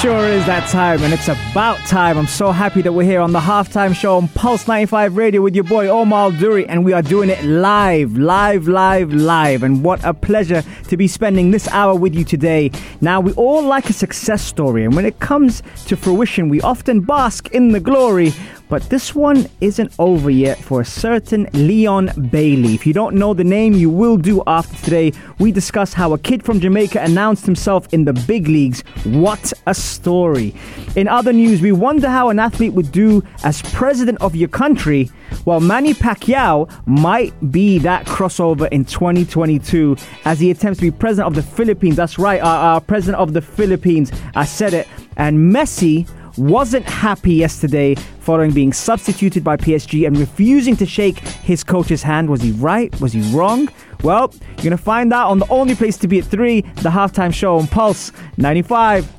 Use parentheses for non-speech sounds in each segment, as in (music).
Sure is that time, and it's about time. I'm so happy that we're here on the halftime show on Pulse 95 Radio with your boy Omar Duri, and we are doing it live, live, live, live. And what a pleasure to be spending this hour with you today. Now, we all like a success story, and when it comes to fruition, we often bask in the glory. But this one isn't over yet for a certain Leon Bailey. If you don't know the name, you will do after today. We discuss how a kid from Jamaica announced himself in the big leagues. What a story. In other news, we wonder how an athlete would do as president of your country. Well, Manny Pacquiao might be that crossover in 2022 as he attempts to be president of the Philippines. That's right, our, our president of the Philippines. I said it. And Messi wasn't happy yesterday following being substituted by PSG and refusing to shake his coach's hand. Was he right? Was he wrong? Well, you're going to find out on the only place to be at 3, the halftime show on Pulse 95.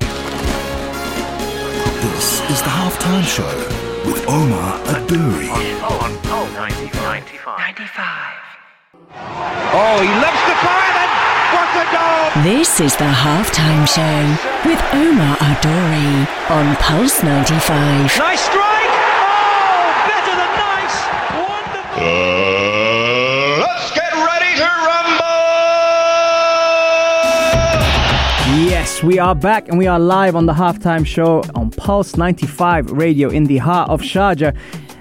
This is the Halftime Show with Omar Aduri. Oh, he loves to fire then. What a goal! This is the halftime show with Omar Adori on Pulse 95. Nice strike! Oh, better than nice! Wonderful! Uh, let's get ready to rumble! Yes, we are back and we are live on the halftime show on Pulse 95 Radio in the heart of Sharjah.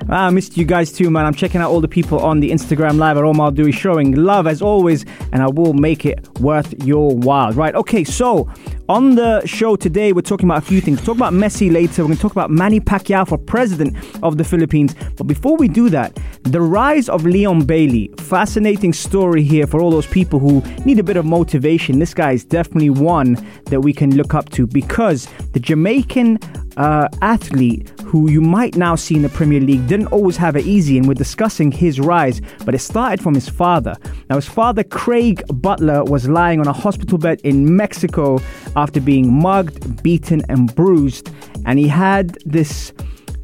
Ah, I missed you guys too, man. I'm checking out all the people on the Instagram live at Omar Dewey showing love as always, and I will make it worth your while. Right, okay, so on the show today, we're talking about a few things. We'll talk about Messi later. We're going to talk about Manny Pacquiao for president of the Philippines. But before we do that, the rise of Leon Bailey. Fascinating story here for all those people who need a bit of motivation. This guy is definitely one that we can look up to because the Jamaican uh, athlete who you might now see in the Premier League didn't always have it easy, and we're discussing his rise, but it started from his father. Now, his father, Craig Butler, was lying on a hospital bed in Mexico after being mugged, beaten, and bruised, and he had this.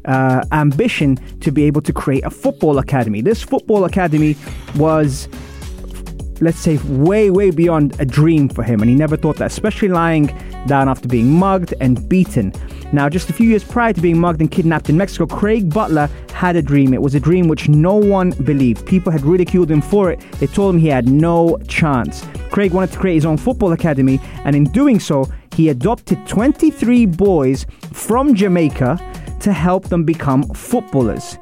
Uh, ambition to be able to create a football academy. This football academy was let's say, way, way beyond a dream for him. And he never thought that, especially lying down after being mugged and beaten. Now, just a few years prior to being mugged and kidnapped in Mexico, Craig Butler had a dream. It was a dream which no one believed. People had ridiculed him for it. They told him he had no chance. Craig wanted to create his own football academy, and in doing so, he adopted 23 boys from Jamaica to help them become footballers.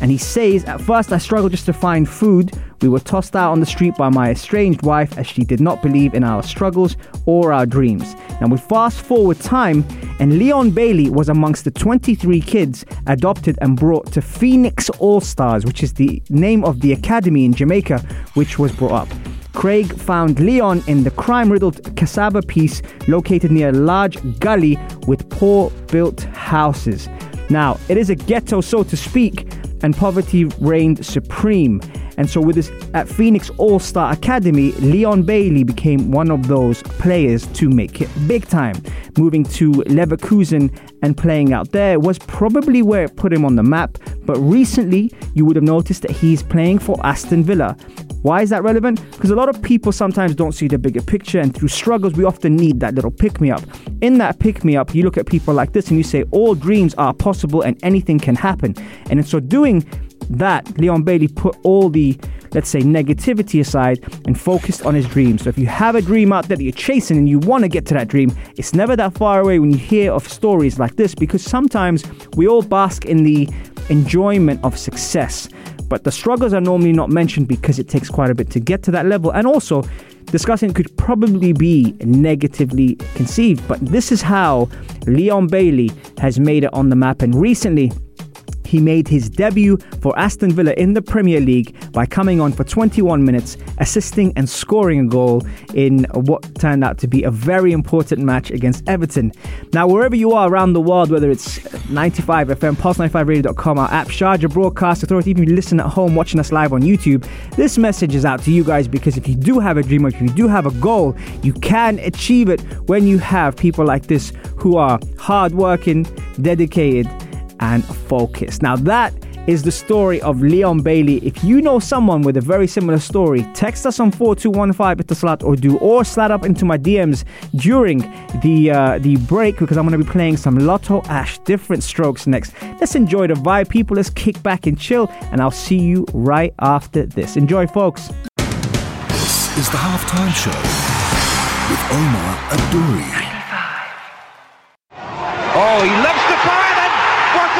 And he says, At first I struggled just to find food. We were tossed out on the street by my estranged wife as she did not believe in our struggles or our dreams. Now we fast forward time, and Leon Bailey was amongst the 23 kids adopted and brought to Phoenix All Stars, which is the name of the academy in Jamaica, which was brought up. Craig found Leon in the crime riddled Cassava piece located near a large gully with poor built houses. Now, it is a ghetto, so to speak, and poverty reigned supreme. And so, with this at Phoenix All Star Academy, Leon Bailey became one of those players to make it big time. Moving to Leverkusen and playing out there was probably where it put him on the map. But recently, you would have noticed that he's playing for Aston Villa. Why is that relevant? Because a lot of people sometimes don't see the bigger picture, and through struggles, we often need that little pick me up. In that pick me up, you look at people like this and you say, All dreams are possible and anything can happen. And in so doing, that, Leon Bailey put all the, let's say, negativity aside and focused on his dream. So if you have a dream out there that you're chasing and you want to get to that dream, it's never that far away when you hear of stories like this because sometimes we all bask in the enjoyment of success. But the struggles are normally not mentioned because it takes quite a bit to get to that level. And also, discussing could probably be negatively conceived. But this is how Leon Bailey has made it on the map. And recently, he made his debut for Aston Villa in the Premier League by coming on for 21 minutes, assisting and scoring a goal in what turned out to be a very important match against Everton. Now, wherever you are around the world, whether it's 95 FM, pulse95radio.com, our app, Sharjah Broadcast Authority. Even if you listen at home, watching us live on YouTube, this message is out to you guys because if you do have a dream if you do have a goal, you can achieve it when you have people like this who are hardworking, dedicated, and focus. Now, that is the story of Leon Bailey. If you know someone with a very similar story, text us on 4215 Etisalat or do or slide up into my DMs during the uh, the break because I'm going to be playing some Lotto Ash different strokes next. Let's enjoy the vibe, people. Let's kick back and chill, and I'll see you right after this. Enjoy, folks. This is the halftime show with Omar Adouri. Oh, he loves the fire and what a goal!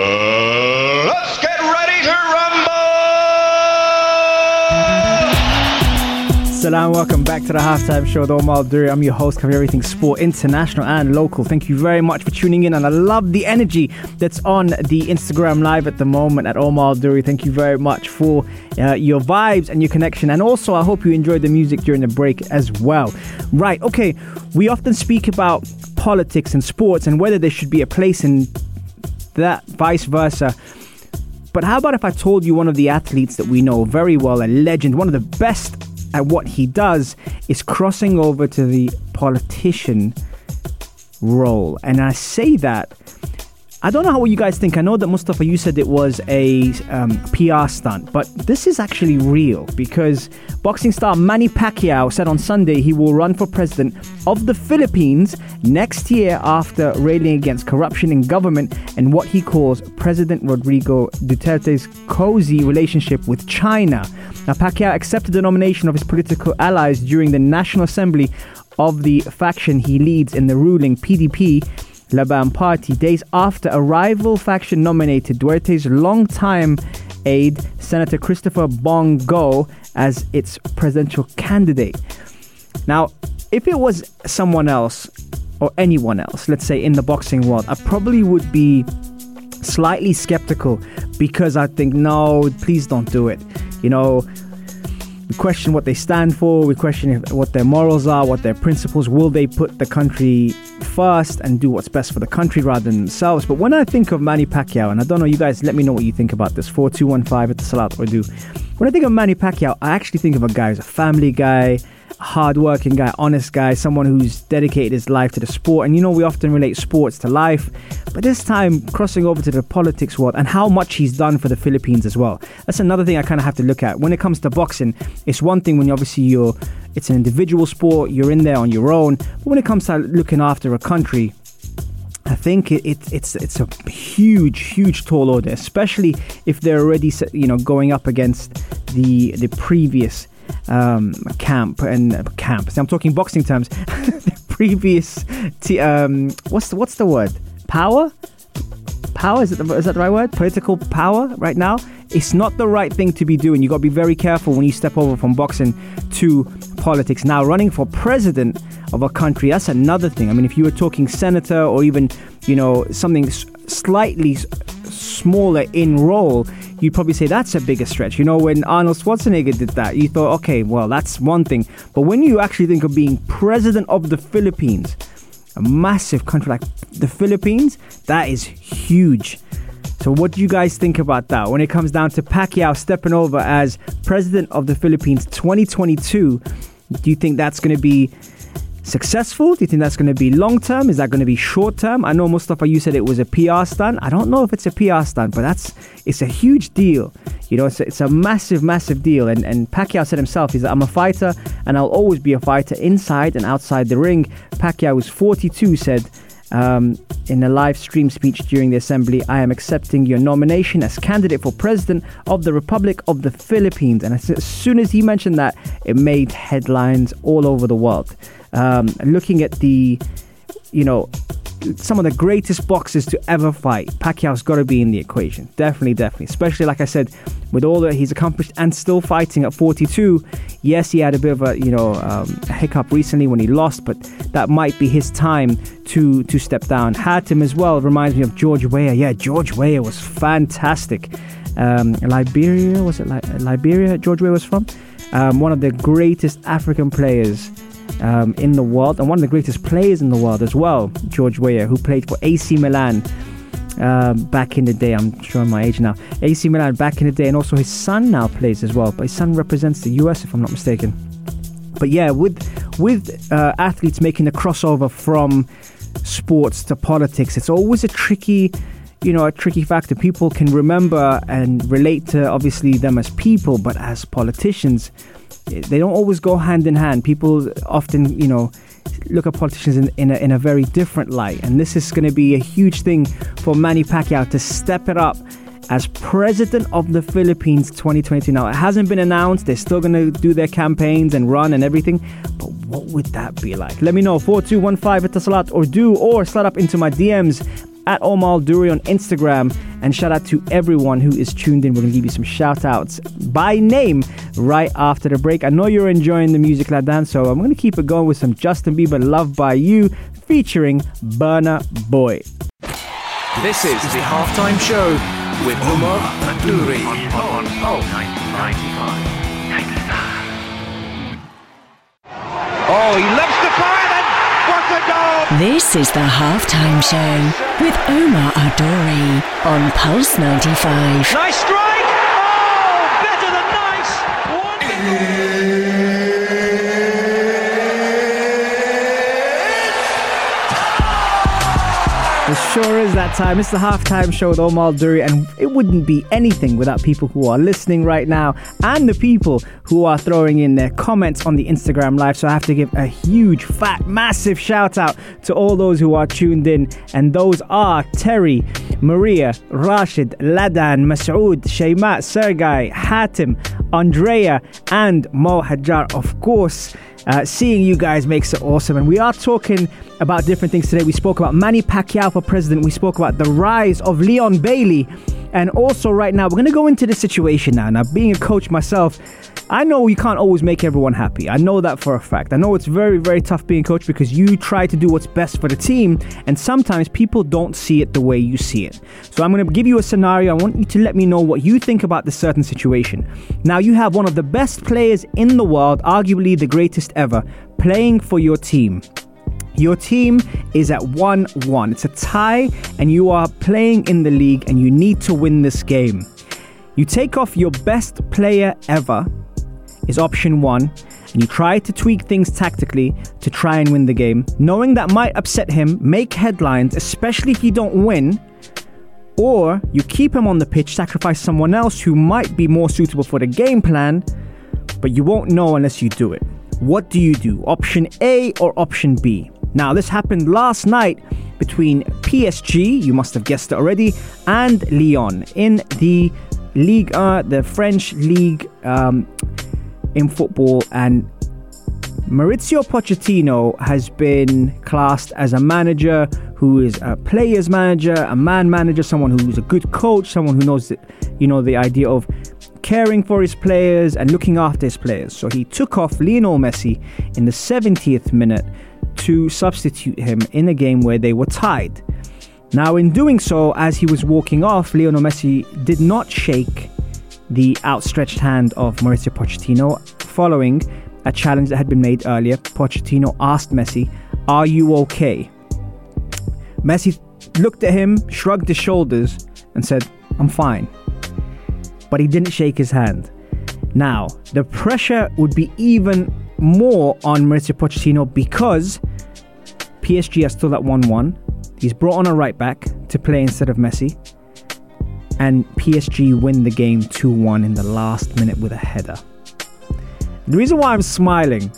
Salam, welcome back to the halftime show with Omar Duri. I'm your host, covering everything sport, international and local. Thank you very much for tuning in, and I love the energy that's on the Instagram live at the moment at Omar Duri. Thank you very much for uh, your vibes and your connection, and also I hope you enjoyed the music during the break as well. Right, okay, we often speak about politics and sports and whether there should be a place in that, vice versa. But how about if I told you one of the athletes that we know very well, a legend, one of the best at what he does, is crossing over to the politician role? And I say that. I don't know how you guys think. I know that Mustafa, you said it was a um, PR stunt, but this is actually real because boxing star Manny Pacquiao said on Sunday he will run for president of the Philippines next year after railing against corruption in government and what he calls President Rodrigo Duterte's cozy relationship with China. Now, Pacquiao accepted the nomination of his political allies during the National Assembly of the faction he leads in the ruling PDP Laban Party days after a rival faction nominated Duterte's longtime aide, Senator Christopher Bong Go, as its presidential candidate. Now, if it was someone else or anyone else, let's say in the boxing world, I probably would be slightly skeptical because I think, no, please don't do it. You know, we question what they stand for, we question if, what their morals are, what their principles. Will they put the country first and do what's best for the country rather than themselves? But when I think of Manny Pacquiao, and I don't know, you guys, let me know what you think about this. 4215 Etisalat or do. When I think of Manny Pacquiao, I actually think of a guy who's a family guy, hardworking guy, honest guy, someone who's dedicated his life to the sport. And you know, we often relate sports to life, but this time crossing over to the politics world and how much he's done for the Philippines as well. That's another thing I kind of have to look at. When it comes to boxing, it's one thing when you obviously you're, it's an individual sport, you're in there on your own. But when it comes to looking after a country, I think it, it, it's it's a huge, huge tall order, especially if they're already you know going up against the the previous um, camp and uh, camp. I'm talking boxing terms. (laughs) the previous, t- um, what's the, what's the word? Power. Power is, it the, is that the right word? Political power right now. It's not the right thing to be doing. You got to be very careful when you step over from boxing to politics. Now, running for president of a country, that's another thing. I mean, if you were talking senator or even, you know, something slightly smaller in role, you'd probably say that's a bigger stretch. You know, when Arnold Schwarzenegger did that, you thought, okay, well, that's one thing. But when you actually think of being president of the Philippines, a massive country like the Philippines, that is huge. So, what do you guys think about that when it comes down to Pacquiao stepping over as president of the Philippines 2022? Do you think that's going to be successful? Do you think that's going to be long term? Is that going to be short term? I know Mustafa, you said it was a PR stunt. I don't know if it's a PR stunt, but that's it's a huge deal. You know, it's a, it's a massive, massive deal. And and Pacquiao said himself, he's like, I'm a fighter, and I'll always be a fighter inside and outside the ring. Pacquiao was 42, said. Um, in a live stream speech during the assembly, I am accepting your nomination as candidate for president of the Republic of the Philippines. And as, as soon as he mentioned that, it made headlines all over the world. Um, looking at the, you know, some of the greatest boxers to ever fight, Pacquiao's got to be in the equation. Definitely, definitely. Especially, like I said, with all that he's accomplished and still fighting at 42. Yes, he had a bit of a, you know, um, a hiccup recently when he lost, but that might be his time to to step down. Hatem as well reminds me of George Weah. Yeah, George Weah was fantastic. um, Liberia. Was it Li- Liberia? George Weah was from um, one of the greatest African players um, in the world and one of the greatest players in the world as well. George Weah, who played for AC Milan. Um, back in the day, I'm showing my age now. AC Milan back in the day, and also his son now plays as well. But his son represents the US, if I'm not mistaken. But yeah, with with uh, athletes making the crossover from sports to politics, it's always a tricky, you know, a tricky factor. People can remember and relate to obviously them as people, but as politicians, they don't always go hand in hand. People often, you know, look at politicians in, in, a, in a very different light. And this is going to be a huge thing for Manny Pacquiao to step it up as president of the Philippines 2022. Now, it hasn't been announced. They're still going to do their campaigns and run and everything. But what would that be like? Let me know. 4215 Etisalat or do or slide up into my DMs at Omar Duri on Instagram. And shout out to everyone who is tuned in. We're going to give you some shout outs by name right after the break. I know you're enjoying the music, Ladan, so I'm going to keep it going with some Justin Bieber Love by You featuring Burna Boy. This is the halftime show with Omar Duri on Pulse 95. Oh, he loves to fire then. What a goal! This is the halftime show with Omar Adori on Pulse 95. Nice strike. Sure is that time. It's the halftime show with Omar Duri, and it wouldn't be anything without people who are listening right now and the people who are throwing in their comments on the Instagram live. So I have to give a huge, fat, massive shout out to all those who are tuned in, and those are Terry, Maria, Rashid, Ladan, Masood, Shayma, Sergei, Hatim, Andrea, and Mo Hajjar, of course. Uh, seeing you guys makes it awesome. And we are talking about different things today. We spoke about Manny Pacquiao for president. We spoke about the rise of Leon Bailey. And also, right now, we're going to go into the situation now. Now, being a coach myself, I know you can't always make everyone happy. I know that for a fact. I know it's very, very tough being a coach because you try to do what's best for the team, and sometimes people don't see it the way you see it. So, I'm going to give you a scenario. I want you to let me know what you think about this certain situation. Now, you have one of the best players in the world, arguably the greatest ever, playing for your team. Your team is at 1 1. It's a tie, and you are playing in the league, and you need to win this game. You take off your best player ever, is option one, and you try to tweak things tactically to try and win the game, knowing that might upset him, make headlines, especially if you don't win. Or you keep him on the pitch, sacrifice someone else who might be more suitable for the game plan, but you won't know unless you do it. What do you do? Option A or option B? Now, this happened last night between PSG, you must have guessed it already, and Lyon in the Ligue 1, the French league um, in football. And Mauricio Pochettino has been classed as a manager who is a player's manager, a man manager, someone who's a good coach, someone who knows, the, you know, the idea of caring for his players and looking after his players. So he took off Lionel Messi in the 70th minute to substitute him in a game where they were tied. Now, in doing so, as he was walking off, Lionel Messi did not shake the outstretched hand of Mauricio Pochettino following a challenge that had been made earlier. Pochettino asked Messi, Are you okay? Messi looked at him, shrugged his shoulders, and said, I'm fine. But he didn't shake his hand. Now, the pressure would be even more on Mauricio Pochettino because PSG are still at 1 1. He's brought on a right back to play instead of Messi. And PSG win the game 2 1 in the last minute with a header. The reason why I'm smiling,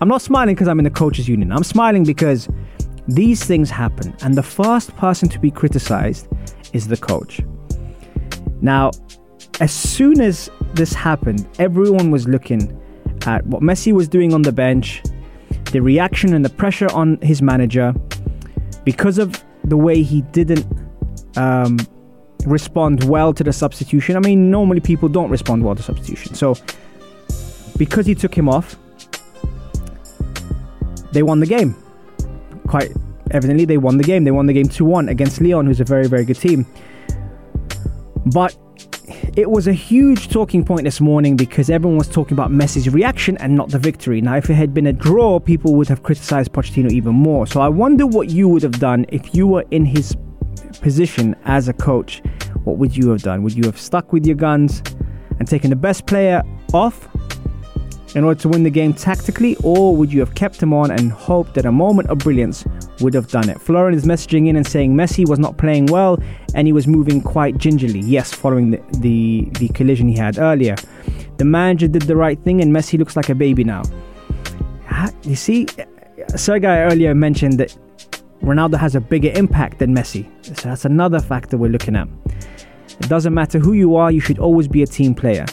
I'm not smiling because I'm in the coaches' union. I'm smiling because these things happen, and the first person to be criticized is the coach. Now, as soon as this happened, everyone was looking at what Messi was doing on the bench, the reaction and the pressure on his manager, because of the way he didn't um, respond well to the substitution. I mean, normally people don't respond well to substitution. So, because he took him off, they won the game. Quite evidently, they won the game. They won the game 2 1 against Lyon, who's a very, very good team. But it was a huge talking point this morning because everyone was talking about Messi's reaction and not the victory. Now, if it had been a draw, people would have criticized Pochettino even more. So I wonder what you would have done if you were in his position as a coach. What would you have done? Would you have stuck with your guns and taken the best player off in order to win the game tactically, or would you have kept him on and hoped that a moment of brilliance would have done it? Florin is messaging in and saying Messi was not playing well and he was moving quite gingerly. Yes, following the, the, the collision he had earlier. The manager did the right thing and Messi looks like a baby now. You see, Sergei earlier mentioned that Ronaldo has a bigger impact than Messi. So that's another factor we're looking at. It doesn't matter who you are, you should always be a team player.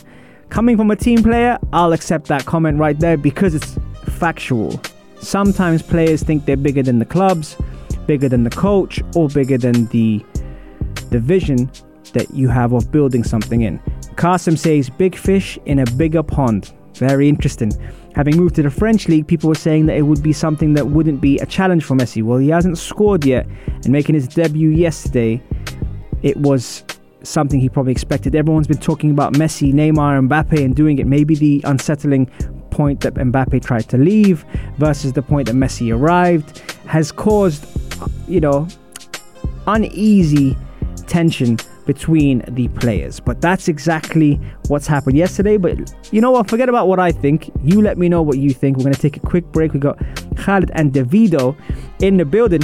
Coming from a team player, I'll accept that comment right there because it's factual. Sometimes players think they're bigger than the clubs, bigger than the coach, or bigger than the the vision that you have of building something in. Kasim says big fish in a bigger pond. Very interesting. Having moved to the French league, people were saying that it would be something that wouldn't be a challenge for Messi. Well, he hasn't scored yet, and making his debut yesterday, it was something he probably expected. Everyone's been talking about Messi, Neymar, Mbappe, and doing it. Maybe the unsettling point that Mbappe tried to leave versus the point that Messi arrived has caused, you know, uneasy tension between the players. But that's exactly what's happened yesterday. But you know what? Forget about what I think. You let me know what you think. We're going to take a quick break. We got Khalid and Davido in the building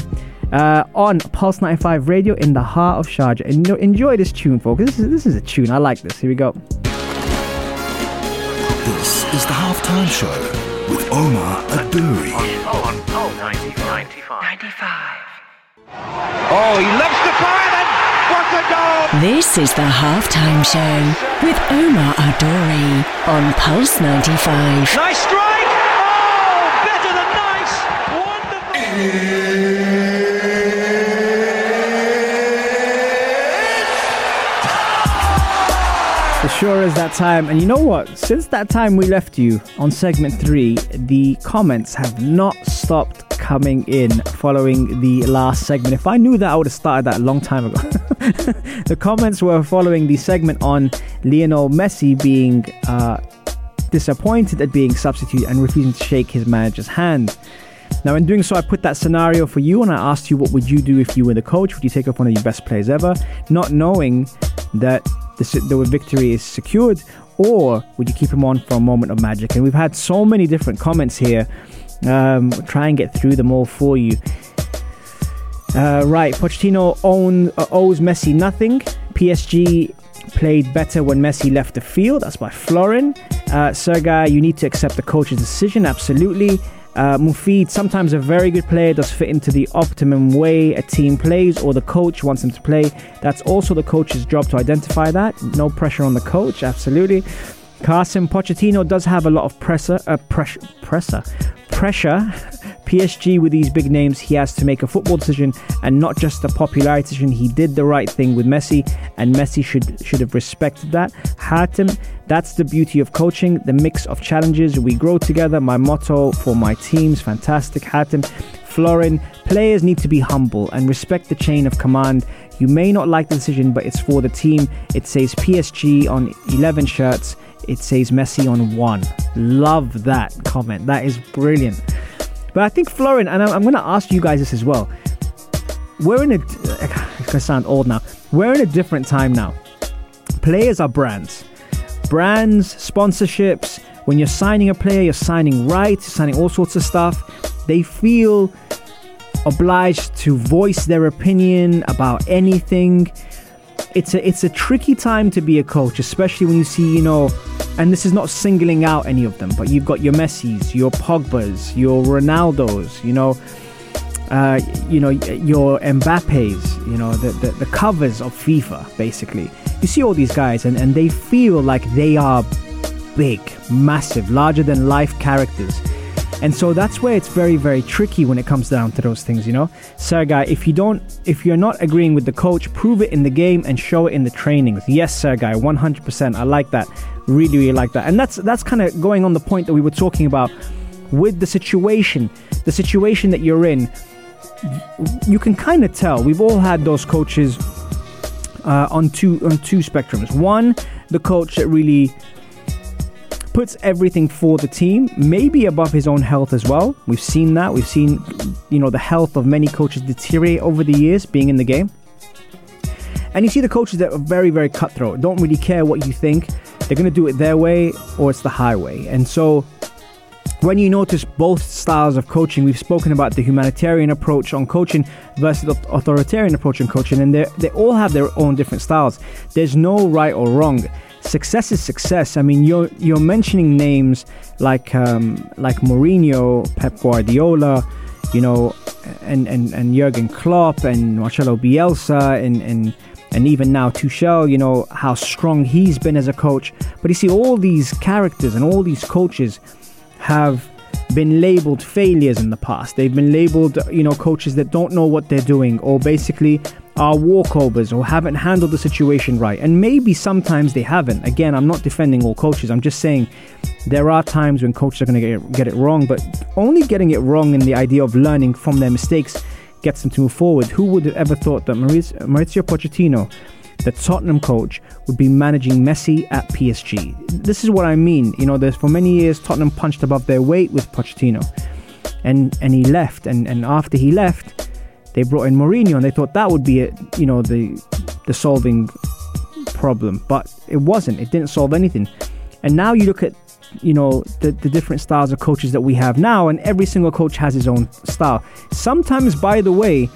uh, on Pulse 95 Radio in the heart of Sharjah. And enjoy this tune, folks. This is, this is a tune. I like this. Here we go. This is the halftime show with Omar Adouri. On, on, 95. 95. Oh, he loves the fire then. What a goal! This is the halftime show with Omar Adouri on Pulse 95. Nice strike. Oh, better than nice. Wonderful. Sure is that time. And you know what? Since that time we left you on segment three, the comments have not stopped coming in following the last segment. If I knew that, I would have started that a long time ago. (laughs) the comments were following the segment on Lionel Messi being uh, disappointed at being substituted and refusing to shake his manager's hand. Now, in doing so, I put that scenario for you and I asked you, what would you do if you were the coach? Would you take off one of your best players ever? Not knowing that the, the victory is secured, or would you keep him on for a moment of magic? And we've had so many different comments here. Um, try and get through them all for you. Uh, right, Pochettino own, uh, owes Messi nothing. PSG played better when Messi left the field. That's by Florin. Uh, Sergei, you need to accept the coach's decision. Absolutely. Uh, Mufid, sometimes a very good player does fit into the optimum way a team plays or the coach wants them to play. That's also the coach's job to identify that. No pressure on the coach, absolutely. Kasim Pochettino does have a lot of pressure, uh, pressure, pressure, pressure. PSG with these big names, he has to make a football decision and not just a popularity decision. He did the right thing with Messi, and Messi should should have respected that. Hatem, that's the beauty of coaching, the mix of challenges. We grow together. My motto for my teams, fantastic. Hatem, Florin, players need to be humble and respect the chain of command. You may not like the decision, but it's for the team. It says PSG on 11 shirts. It says Messi on one. Love that comment. That is brilliant. But I think Florin, and I'm going to ask you guys this as well. We're in a, it's going to sound old now. We're in a different time now. Players are brands. Brands, sponsorships. When you're signing a player, you're signing rights, you're signing all sorts of stuff. They feel obliged to voice their opinion about anything. It's a it's a tricky time to be a coach, especially when you see, you know, and this is not singling out any of them, but you've got your Messi's, your Pogba's, your Ronaldo's, you know, uh, you know, your Mbappe's, you know, the, the, the covers of FIFA, basically. You see all these guys, and, and they feel like they are big, massive, larger than life characters. And so that's where it's very, very tricky when it comes down to those things, you know. Sergei, if you don't, if you're not agreeing with the coach, prove it in the game and show it in the trainings. Yes, Sergei, 100%. I like that. Really, really like that. And that's that's kind of going on the point that we were talking about with the situation, the situation that you're in. You can kind of tell. We've all had those coaches uh, on two on two spectrums. One, the coach that really puts everything for the team, maybe above his own health as well. We've seen that. We've seen, you know, the health of many coaches deteriorate over the years being in the game. And you see the coaches that are very, very cutthroat, don't really care what you think. They're going to do it their way or it's the highway. And so when you notice both styles of coaching, we've spoken about the humanitarian approach on coaching versus the authoritarian approach on coaching, and they they all have their own different styles. There's no right or wrong. Success is success. I mean, you're you're mentioning names like um, like Mourinho, Pep Guardiola, you know, and and and Jurgen Klopp and Marcelo Bielsa and and and even now Tuchel, you know how strong he's been as a coach. But you see all these characters and all these coaches have been labeled failures in the past. They've been labeled, you know, coaches that don't know what they're doing or basically are walkovers or haven't handled the situation right. And maybe sometimes they haven't. Again, I'm not defending all coaches. I'm just saying there are times when coaches are going to get, it wrong, but only getting it wrong in the idea of learning from their mistakes gets them to move forward. Who would have ever thought that Mauricio Pochettino the Tottenham coach would be managing Messi at PSG. This is what I mean. You know, there's for many years Tottenham punched above their weight with Pochettino, and and he left, and and after he left, they brought in Mourinho, and they thought that would be it. You know, the the solving problem, but it wasn't. It didn't solve anything. And now you look at you know the, the different styles of coaches that we have now and every single coach has his own style sometimes by the way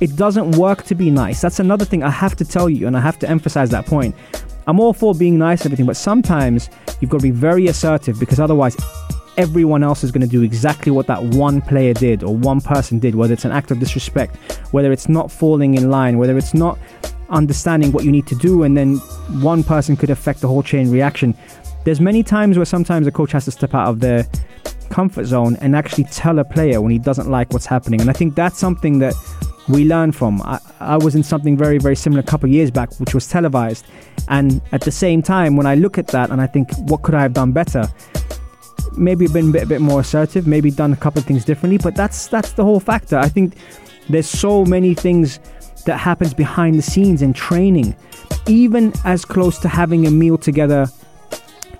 it doesn't work to be nice. That's another thing I have to tell you, and I have to emphasize that point. I'm all for being nice and everything, but sometimes you've got to be very assertive because otherwise, everyone else is going to do exactly what that one player did or one person did, whether it's an act of disrespect, whether it's not falling in line, whether it's not understanding what you need to do, and then one person could affect the whole chain reaction. There's many times where sometimes a coach has to step out of their comfort zone and actually tell a player when he doesn't like what's happening. And I think that's something that we learn from. I, I was in something very, very similar a couple of years back, which was televised. And at the same time, when I look at that and I think, what could I have done better? Maybe been a bit, a bit more assertive, maybe done a couple of things differently, but that's that's the whole factor. I think there's so many things that happens behind the scenes in training, even as close to having a meal together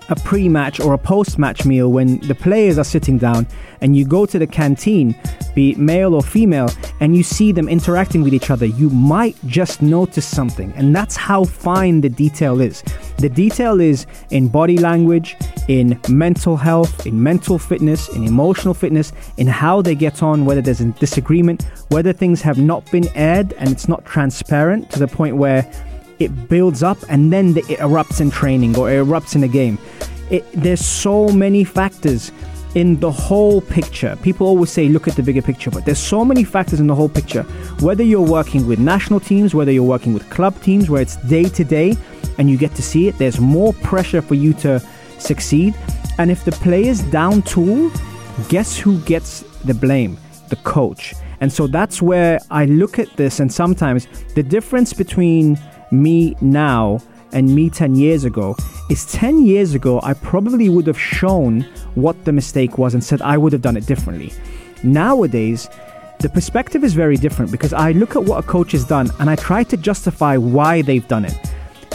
a pre match or a post match meal when the players are sitting down and you go to the canteen, be it male or female, and you see them interacting with each other, you might just notice something. And that's how fine the detail is. The detail is in body language, in mental health, in mental fitness, in emotional fitness, in how they get on, whether there's a disagreement, whether things have not been aired and it's not transparent to the point where it builds up and then it erupts in training or it erupts in a game. It, there's so many factors in the whole picture. People always say, look at the bigger picture, but there's so many factors in the whole picture. Whether you're working with national teams, whether you're working with club teams, where it's day to day and you get to see it, there's more pressure for you to succeed. And if the player's down tool, guess who gets the blame? The coach. And so that's where I look at this, and sometimes the difference between me now and me 10 years ago is 10 years ago, I probably would have shown what the mistake was and said I would have done it differently. Nowadays, the perspective is very different because I look at what a coach has done and I try to justify why they've done it.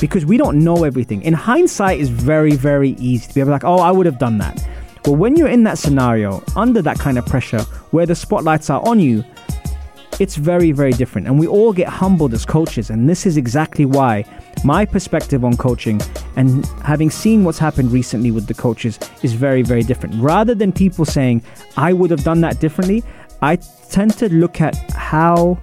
Because we don't know everything. In hindsight, is very, very easy to be like, oh, I would have done that. But when you're in that scenario, under that kind of pressure, where the spotlights are on you, it's very, very different. And we all get humbled as coaches. And this is exactly why my perspective on coaching and having seen what's happened recently with the coaches is very, very different. Rather than people saying, I would have done that differently, I tend to look at how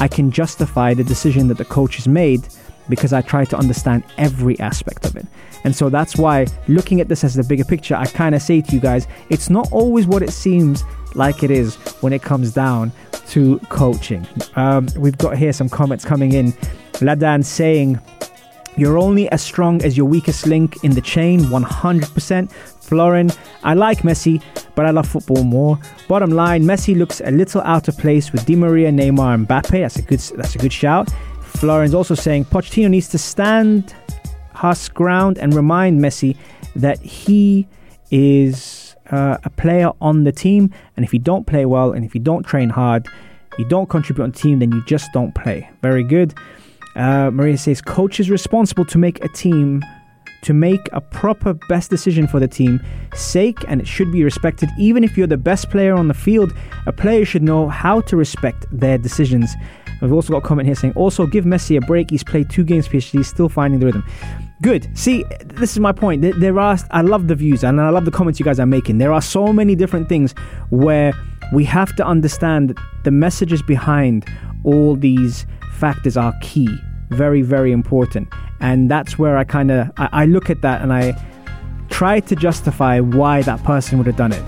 I can justify the decision that the coach has made because I try to understand every aspect of it. And so that's why looking at this as the bigger picture, I kind of say to you guys, it's not always what it seems like it is when it comes down to coaching. Um, we've got here some comments coming in. Ladan saying, You're only as strong as your weakest link in the chain, 100%. Florin, I like Messi, but I love football more. Bottom line, Messi looks a little out of place with Di Maria, Neymar, and Mbappe. That's a good, that's a good shout. Florin's also saying Pochettino needs to stand his ground and remind Messi that he is uh, a player on the team. And if you don't play well and if you don't train hard, you don't contribute on the team, then you just don't play. Very good. Uh, Maria says, coach is responsible to make a team to make a proper best decision for the team sake and it should be respected even if you're the best player on the field a player should know how to respect their decisions we've also got a comment here saying also give messi a break. He's played two games PSG he's still finding the rhythm. Good. See this is my point. There are i love the views and i love the comments you guys are making. There are so many different things where we have to understand the messages behind all these factors are key very very important. And that's where I kind of I, I look at that and I try to justify why that person would have done it.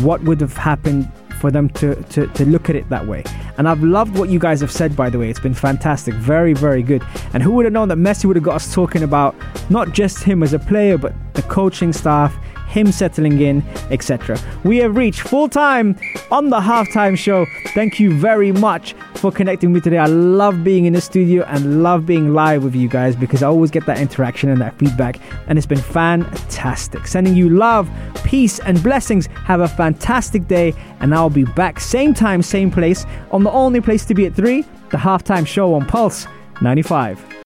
What would have happened for them to, to, to look at it that way. And I've loved what you guys have said, by the way. It's been fantastic. Very, very good. And who would have known that Messi would have got us talking about not just him as a player, but the coaching staff, him settling in, etc. We have reached full time on the halftime show. Thank you very much for connecting with me today. I love being in the studio and love being live with you guys because I always get that interaction and that feedback, and it's been fantastic. Sending you love, peace, and blessings. Have a fantastic day, and I'll be back same time, same place on the only place to be at 3, the halftime show on Pulse 95.